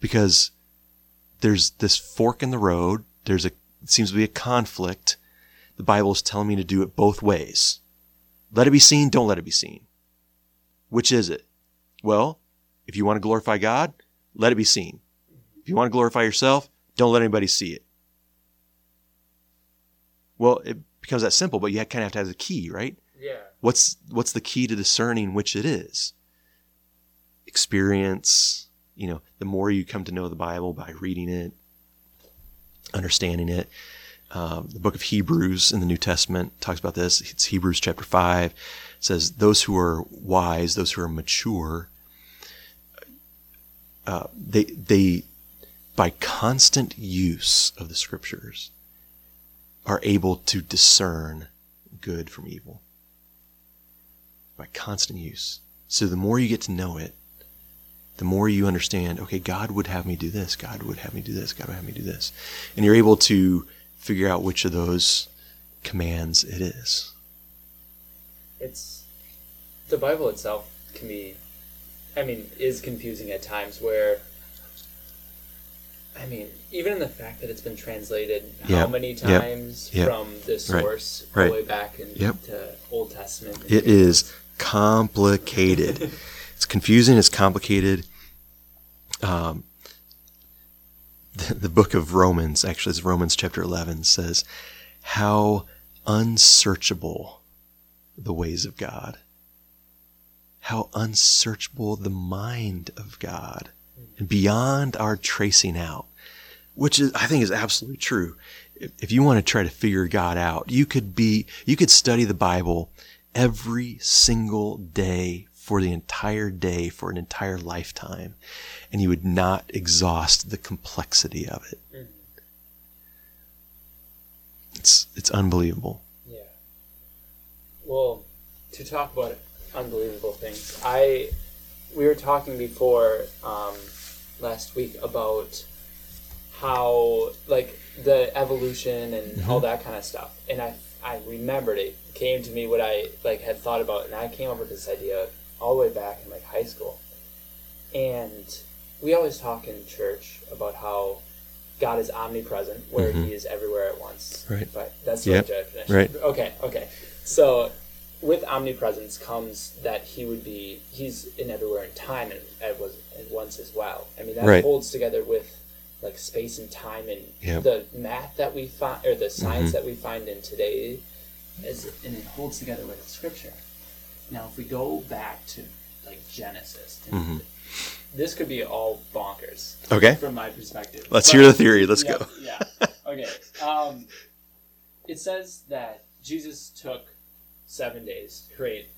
Because there's this fork in the road. There's a seems to be a conflict. The Bible is telling me to do it both ways. Let it be seen, don't let it be seen. Which is it? Well, if you want to glorify God, let it be seen. If you want to glorify yourself, don't let anybody see it. Well, it becomes that simple, but you kind of have to have the key, right? Yeah. What's what's the key to discerning which it is? Experience. You know, the more you come to know the Bible by reading it, understanding it. Um, the book of Hebrews in the New Testament talks about this. It's Hebrews chapter five. It says those who are wise, those who are mature, uh, they they by constant use of the scriptures are able to discern good from evil by constant use. So the more you get to know it, the more you understand, okay, God would have me do this, God would have me do this, God would have me do this. And you're able to figure out which of those commands it is. It's the Bible itself can be, I mean, is confusing at times where. I mean, even in the fact that it's been translated how Yep, many times yep. from the Right, source all right. the way back into Yep. Old Testament. It is complicated. it's confusing. It's complicated. Um, the, the book of Romans, actually, it's Romans chapter 11, says how unsearchable the ways of God, how unsearchable the mind of God, and beyond our tracing out, which is, I think, is absolutely true. if, if you want to try to figure God out, you could be, you could study the Bible every single day for the entire day for an entire lifetime, and you would not exhaust the complexity of it. It's it's unbelievable. Yeah. Well, to talk about unbelievable things, I we were talking before um, last week about how like the evolution and all mm-hmm. that kind of stuff, and I I remembered it came to me what I like had thought about, and I came up with this idea all the way back in like high school, and we always talk in church about how God is omnipresent, where mm-hmm. He is everywhere at once. Right. But that's Yep. the definition. Right. Okay. Okay. So, with omnipresence comes that He would be He's in everywhere in time and at was at once as well. I mean that Right. holds together with like space and time and Yep. the math that we find or the science Mhm. that we find in today is and it holds together with Scripture. Now, if we go back to like Genesis, Mhm. this could be all bonkers Okay. from my perspective. Let's But- hear the theory. Let's yeah, go. Yeah. Okay. Um, it says that Jesus took seven days to create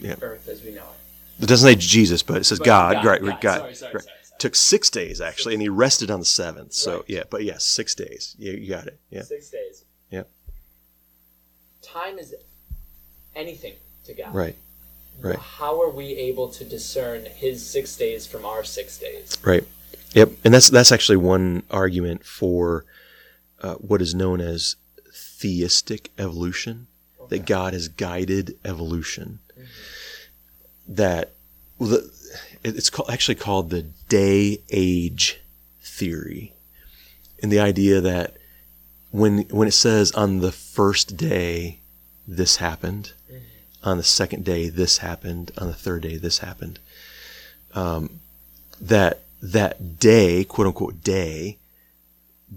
Yeah. Earth as we know it. It doesn't say Jesus, but it says But God. Right. God, God. Sorry, sorry, right. sorry, sorry. Took six days actually, and he rested on the seventh. So Right. yeah, but yes, six days. Yeah, you got it. Yeah. Six days. Yep. Time is anything to God. Right. Right. How are we able to discern His six days from our six days? Right. Yep. And that's that's actually one argument for uh, what is known as theistic evolution. Okay. That God has guided evolution. That well, the, it's called, actually called the day age theory, and the idea that when when it says on the first day this happened, on the second day this happened, on the third day this happened, um, that that day, quote unquote day,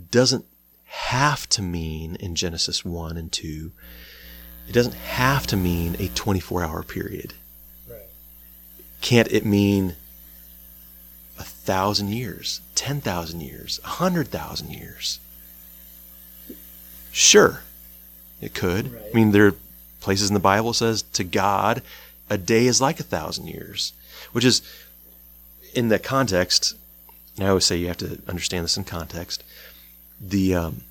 doesn't have to mean in Genesis 1 and 2, it doesn't have to mean a 24 hour period. Can't it mean a thousand years, 10,000 years, a hundred thousand years? Sure, it could. Right. I mean, there are places in the Bible that says to God, a day is like a thousand years, which is in that context. And I always say you have to understand this in context. The um,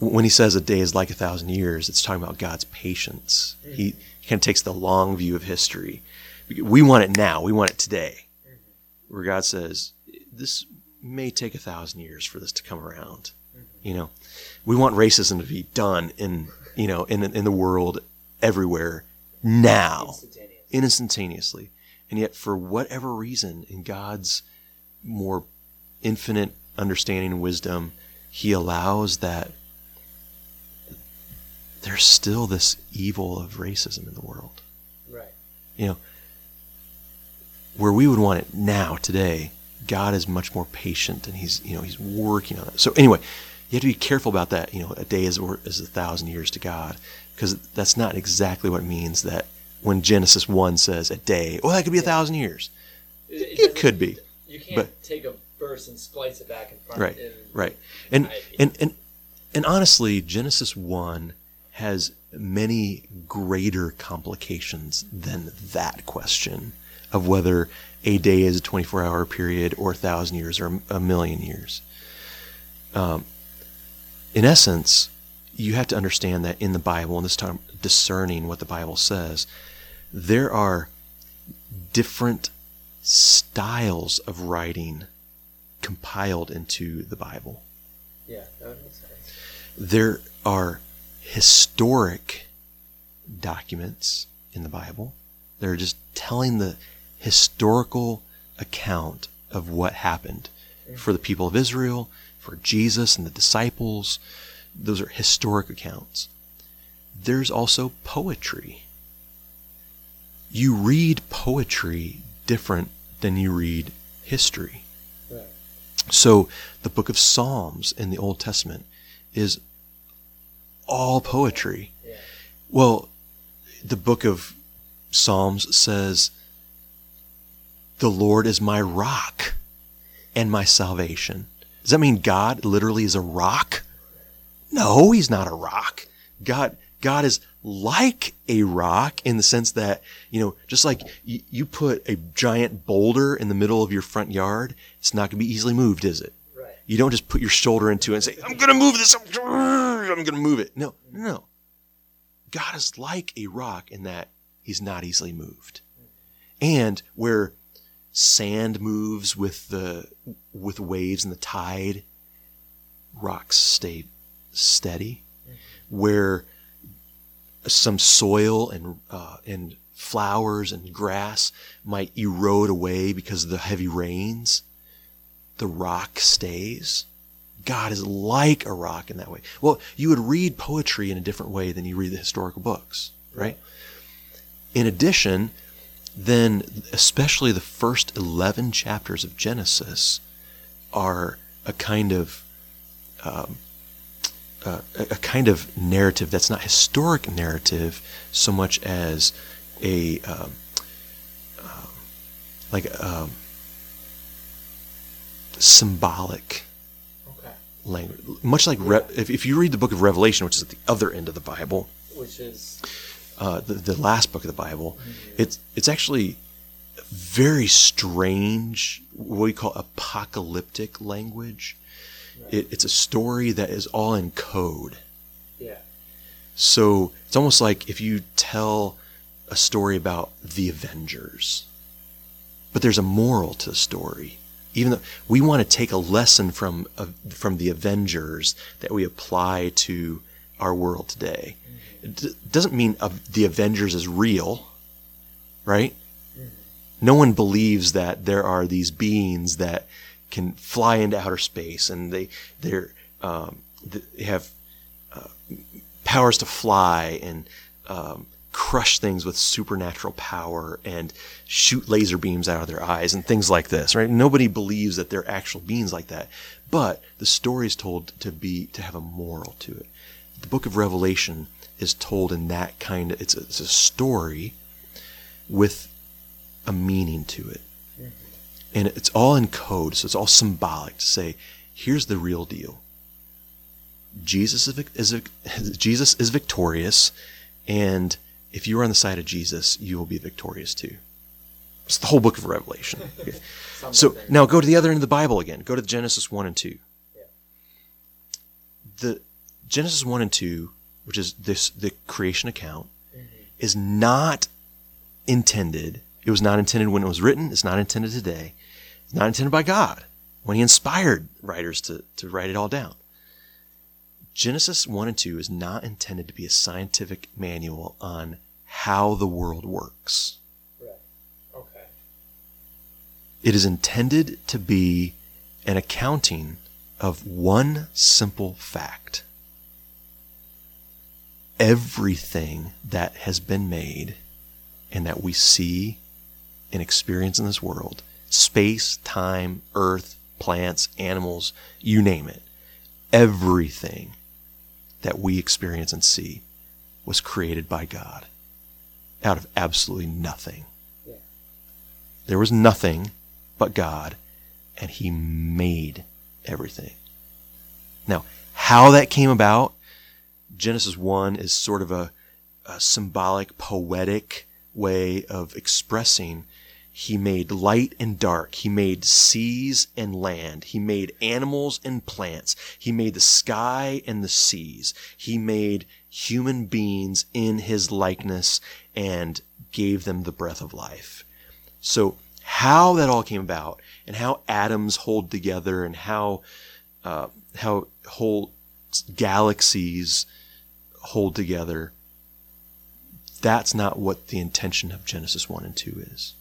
when he says a day is like a thousand years, it's talking about God's patience. He, he kind of takes the long view of history. We want it now. We want it today. Where God says this may take a thousand years for this to come around. You know, we want racism to be done in you know in in the world everywhere now Instantaneous. instantaneously. And yet, for whatever reason, in God's more infinite understanding and wisdom, He allows that there's still this evil of racism in the world. Right. You know, where we would want it now, today, God is much more patient and He's, you know, He's working on it. So, anyway, you have to be careful about that. You know, a day is, is a thousand years to God, because that's not exactly what it means that when Genesis 1 says a day, well, that could be a thousand years. It, It doesn't- could be. You can't but- take a verse and splice it back in front. Right, and- right. And, and, and, and honestly, Genesis 1 has many greater complications than that question of whether a day is a 24 hour period or a thousand years or a million years. Um, in essence, you have to understand that in the Bible, and this time discerning what the Bible says, there are different styles of writing compiled into the Bible. Yeah, that would make sense. There are historic documents in the Bible. They're just telling the historical account of what happened for the people of Israel, for Jesus and the disciples. Those are historic accounts. There's also poetry. You read poetry different than you read history. Right. So the book of Psalms in the Old Testament is all poetry. Yeah. Well, the book of Psalms says, The Lord is my rock and my salvation. Does that mean God literally is a rock? No, he's not a rock. God, God is like a rock in the sense that, you know, just like you, you put a giant boulder in the middle of your front yard, it's not going to be easily moved, is it? Right. You don't just put your shoulder into it and say, I'm going to move this. I'm, I'm going to move it. No, no, no. God is like a rock in that he's not easily moved. And where sand moves with the with waves and the tide, rocks stay steady. Where some soil and uh, and flowers and grass might erode away because of the heavy rains, the rock stays. God is like a rock in that way. Well, you would read poetry in a different way than you read the historical books, right? In addition, then especially the first 11 chapters of Genesis are a kind of um, uh, a kind of narrative that's not historic narrative so much as a um, um, like um, symbolic Okay. language, much like Re- if, if you read the book of Revelation, which is at the other end of the Bible, Which is uh, the, the last book of the Bible, it's it's actually very strange, what we call apocalyptic language. It, it's a story that is all in code. yeah. So it's almost like if you tell a story about the Avengers, but there's a moral to the story. Even though we want to take a lesson from uh, from the Avengers that we apply to our world today. It doesn't mean uh, the Avengers is real, right? No one believes that there are these beings that can fly into outer space and they they're um, they have powers to fly and um, crush things with supernatural power and shoot laser beams out of their eyes and things like this, right? Nobody believes that they're actual beings like that, but the story is told to be to have a moral to it. The book of Revelation is told in that kind of it's a, it's a story with a meaning to it, mm-hmm. and it's all in code, so it's all symbolic to say, here's the real deal. Jesus is, is Jesus is victorious, and if you are on the side of Jesus, you will be victorious too. It's the whole book of Revelation. Okay. So now go to the other end of the Bible again. Go to Genesis one and two. The Genesis one and two, which is this the creation account, mm-hmm. is not intended. It was not intended when it was written. It's not intended today. It's not intended by God when He inspired writers to, to write it all down. Genesis 1 and 2 is not intended to be a scientific manual on how the world works. Right. Okay. It is intended to be an accounting of one simple fact. Everything that has been made and that we see and experience in this world space, time, earth, plants, animals, you name it everything that we experience and see was created by God out of absolutely nothing. Yeah. There was nothing but God, and He made everything. Now, how that came about, Genesis 1 is sort of a, a symbolic, poetic way of expressing he made light and dark. He made seas and land. He made animals and plants. He made the sky and the seas. He made human beings in his likeness and gave them the breath of life. So, how that all came about and how atoms hold together and how uh, how whole galaxies hold together, that's not what the intention of Genesis 1 and 2 is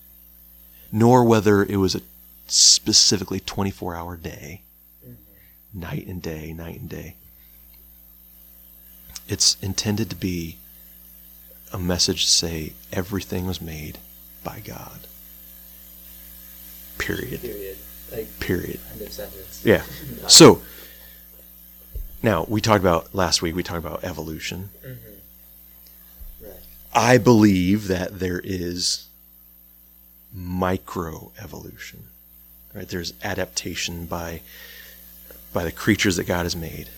nor whether it was a specifically 24 hour day, night and day, night and day. It's intended to be a message to say everything was made by God. Period. Period. Like Period. end of sentence. Yeah. So, now we talked about last week, we talked about evolution. Mm-hmm. Right. I believe that there is microevolution. Right? There's adaptation by by the creatures that God has made.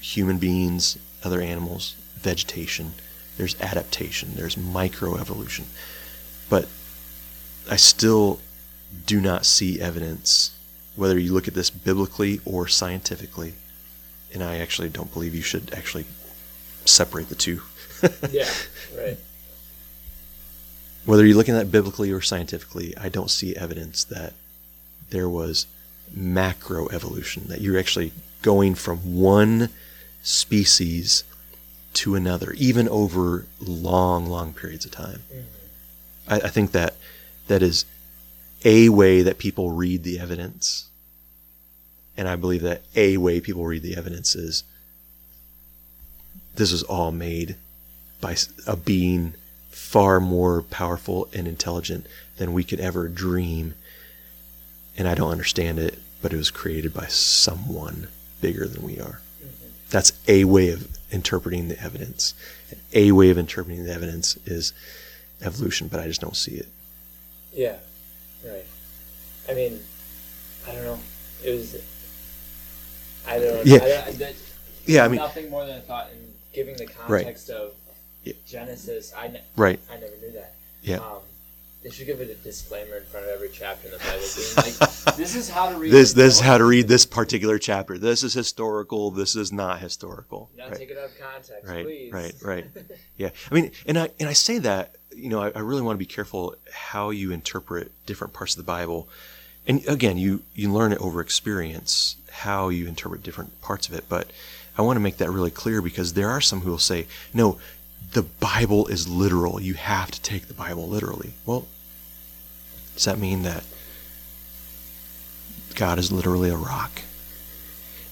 human beings, other animals, vegetation, there's adaptation, there's microevolution. But I still do not see evidence, whether you look at this biblically or scientifically, and I actually don't believe you should actually separate the two. yeah, right. Whether you're looking at biblically or scientifically, I don't see evidence that there was macro evolution, that you're actually going from one species to another, even over long, long periods of time. Mm-hmm. I, I think that that is a way that people read the evidence. And I believe that a way people read the evidence is this was all made by a being far more powerful and intelligent than we could ever dream. And I don't understand it, but it was created by someone bigger than we are. That's a way of interpreting the evidence. A way of interpreting the evidence is evolution, but I just don't see it. Yeah, right. I mean, I don't know. It was. I don't. Yeah. I, that, yeah, I mean. Nothing more than a thought in giving the context right. of yeah. Genesis. I, ne- right. I never knew that. Yeah. Um, they should give it a disclaimer in front of every chapter in the Bible, being like, "This is how to read this. This is how to read this particular chapter. This is historical. This is not historical. Not right. take it out of context, right, please. Right, right, Yeah, I mean, and I and I say that you know I, I really want to be careful how you interpret different parts of the Bible, and again, you you learn it over experience how you interpret different parts of it. But I want to make that really clear because there are some who will say, no, the Bible is literal. You have to take the Bible literally. Well, does that mean that God is literally a rock?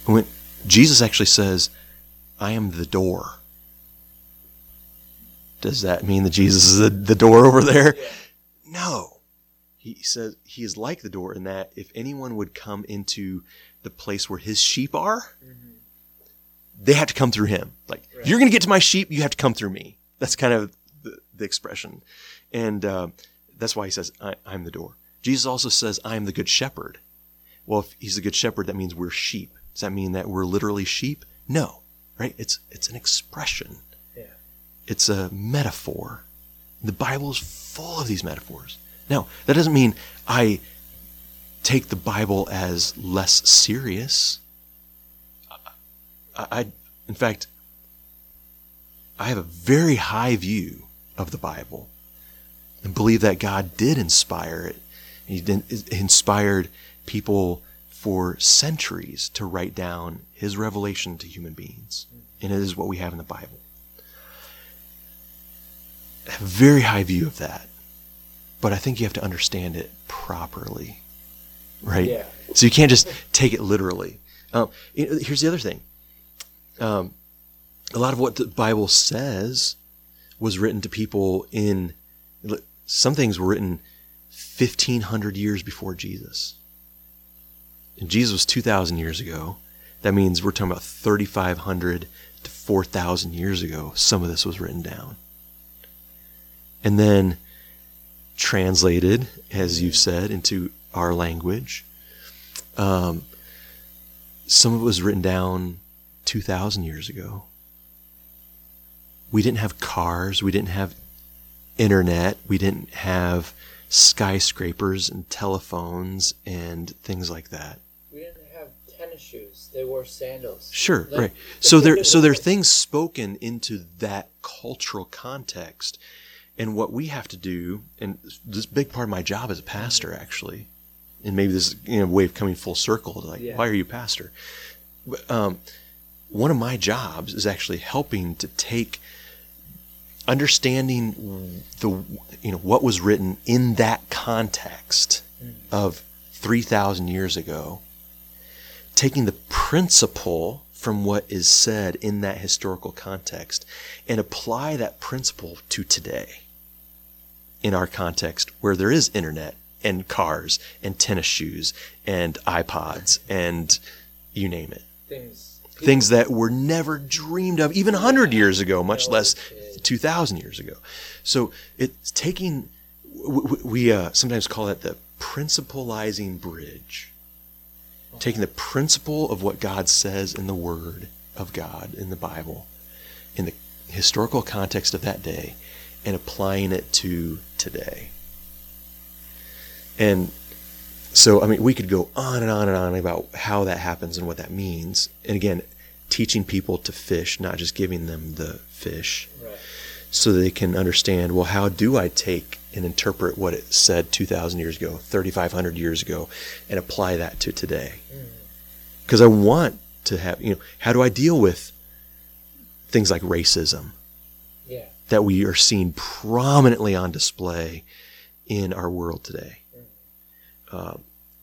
When Jesus actually says, I am the door. Does that mean that Jesus is the, the door over there? No. He says he is like the door in that if anyone would come into the place where his sheep are, mm-hmm. they have to come through him. Like, right. you're going to get to my sheep, you have to come through me. That's kind of the, the expression. And uh, that's why he says, I, am the door. Jesus also says, I am the good shepherd. Well, if he's the good shepherd, that means we're sheep. Does that mean that we're literally sheep? No, right? It's, it's an expression. Yeah. It's a metaphor. The Bible is full of these metaphors. Now, that doesn't mean I take the Bible as less serious. I, I in fact, I have a very high view of the Bible and believe that God did inspire it. He inspired people for centuries to write down his revelation to human beings. And it is what we have in the Bible. A very high view of that. But I think you have to understand it properly. Right? Yeah. So you can't just take it literally. Um, here's the other thing. Um, a lot of what the Bible says was written to people in, some things were written 1500 years before Jesus. And Jesus was 2,000 years ago. That means we're talking about 3,500 to 4,000 years ago. Some of this was written down. And then translated, as you've said, into our language. Um, some of it was written down 2,000 years ago we didn't have cars, we didn't have internet, we didn't have skyscrapers and telephones and things like that. We didn't have tennis shoes. They wore sandals. Sure, like, right. So there so there are things spoken into that cultural context. And what we have to do, and this big part of my job as a pastor actually, and maybe this is you know, way of coming full circle, like yeah. why are you pastor? Um, one of my jobs is actually helping to take understanding the you know what was written in that context of 3000 years ago taking the principle from what is said in that historical context and apply that principle to today in our context where there is internet and cars and tennis shoes and iPods and you name it things things that were never dreamed of even 100 years ago much less 2,000 years ago. So it's taking, we uh, sometimes call that the principlizing bridge. Taking the principle of what God says in the Word of God in the Bible, in the historical context of that day, and applying it to today. And so, I mean, we could go on and on and on about how that happens and what that means. And again, teaching people to fish, not just giving them the fish, Right. so they can understand well, how do I take and interpret what it said 2,000 years ago, 3,500 years ago, and apply that to today? Mm. Because I want to have, you know, how do I deal with things like racism Yeah. That we are seeing prominently on display in our world today? Uh,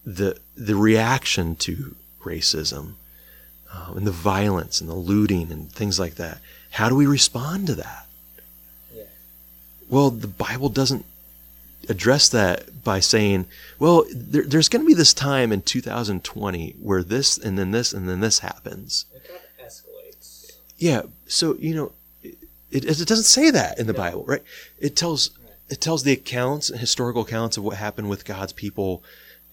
the the reaction to racism uh, and the violence and the looting and things like that. How do we respond to that? Yeah. Well, the Bible doesn't address that by saying, well, there, there's going to be this time in 2020 where this and then this and then this happens. It kind of escalates. Yeah. So, you know, it, it, doesn't say that in the No. Bible, right? It tells, it tells the accounts, historical accounts of what happened with God's people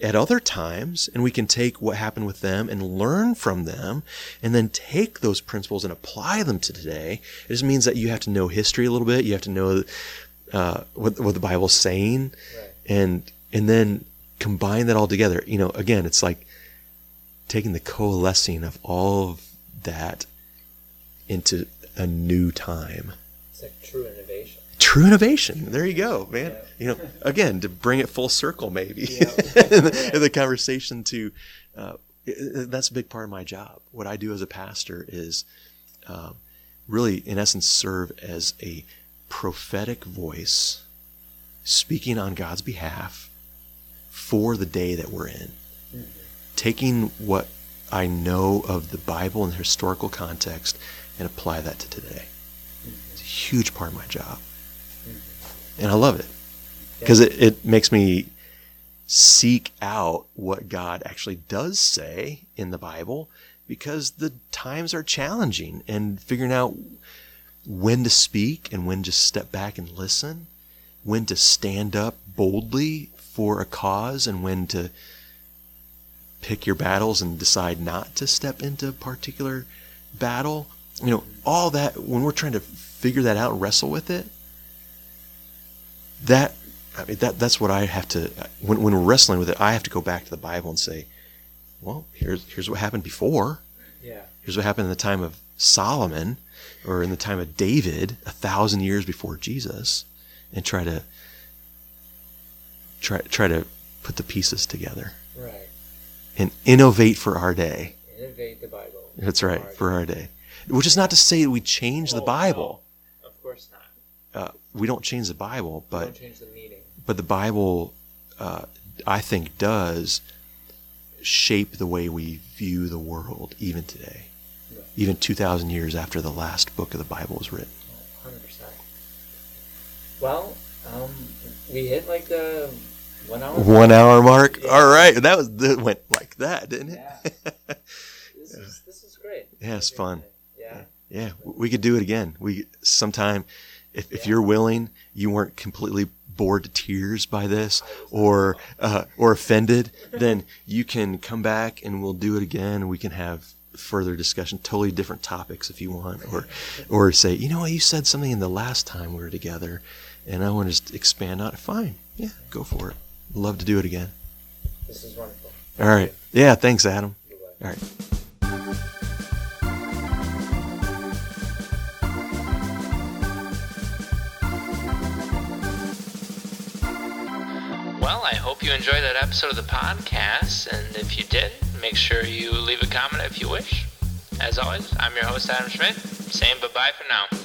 at other times, and we can take what happened with them and learn from them, and then take those principles and apply them to today. It just means that you have to know history a little bit. You have to know uh, what what the Bible's saying, Right. and and then combine that all together. You know, again, it's like taking the coalescing of all of that into a new time. It's like true innovation. True innovation. There you go, man. Yeah. You know, again, to bring it full circle, maybe Yeah. in, the, in the conversation. To uh, that's a big part of my job. What I do as a pastor is um, really, in essence, serve as a prophetic voice, speaking on God's behalf for the day that we're in. Taking what I know of the Bible and the historical context and apply that to today. It's a huge part of my job. And I love it because it, it makes me seek out what God actually does say in the Bible because the times are challenging and figuring out when to speak and when to step back and listen, when to stand up boldly for a cause and when to pick your battles and decide not to step into a particular battle. You know, all that when we're trying to figure that out and wrestle with it, that I mean that that's what I have to when when we're wrestling with it, I have to go back to the Bible and say, well, here's here's what happened before. Yeah. Here's what happened in the time of Solomon or in the time of David, a thousand years before Jesus, and try to try try to put the pieces together Right. and innovate for our day. Innovate the Bible. That's right, for our day. Which is not to say we change the Oh, Bible. no. Of course not. Uh, we don't change the Bible, but the but the Bible, uh, I think, does shape the way we view the world even today, Right. even two thousand years after the last book of the Bible was written. Hundred percent. Well, um, we hit like the one hour. One hour mark. Yeah. All right, that was that went like that, didn't it? Yeah. This is this is great. Yeah, it's fun. Yeah. We could do it again. We sometime, if, if you're willing, you weren't completely bored to tears by this or uh, or offended, then you can come back and we'll do it again. We can have further discussion, totally different topics if you want, or or say, you know what, you said something in the last time we were together, and I want to just expand on it. Fine, yeah, go for it. Love to do it again. This is wonderful. All right, yeah, thanks, Adam. All right. Well, I hope you enjoyed that episode of the podcast, and if you did, make sure you leave a comment if you wish. As always, I'm your host, Adam Schmidt, saying bye bye for now.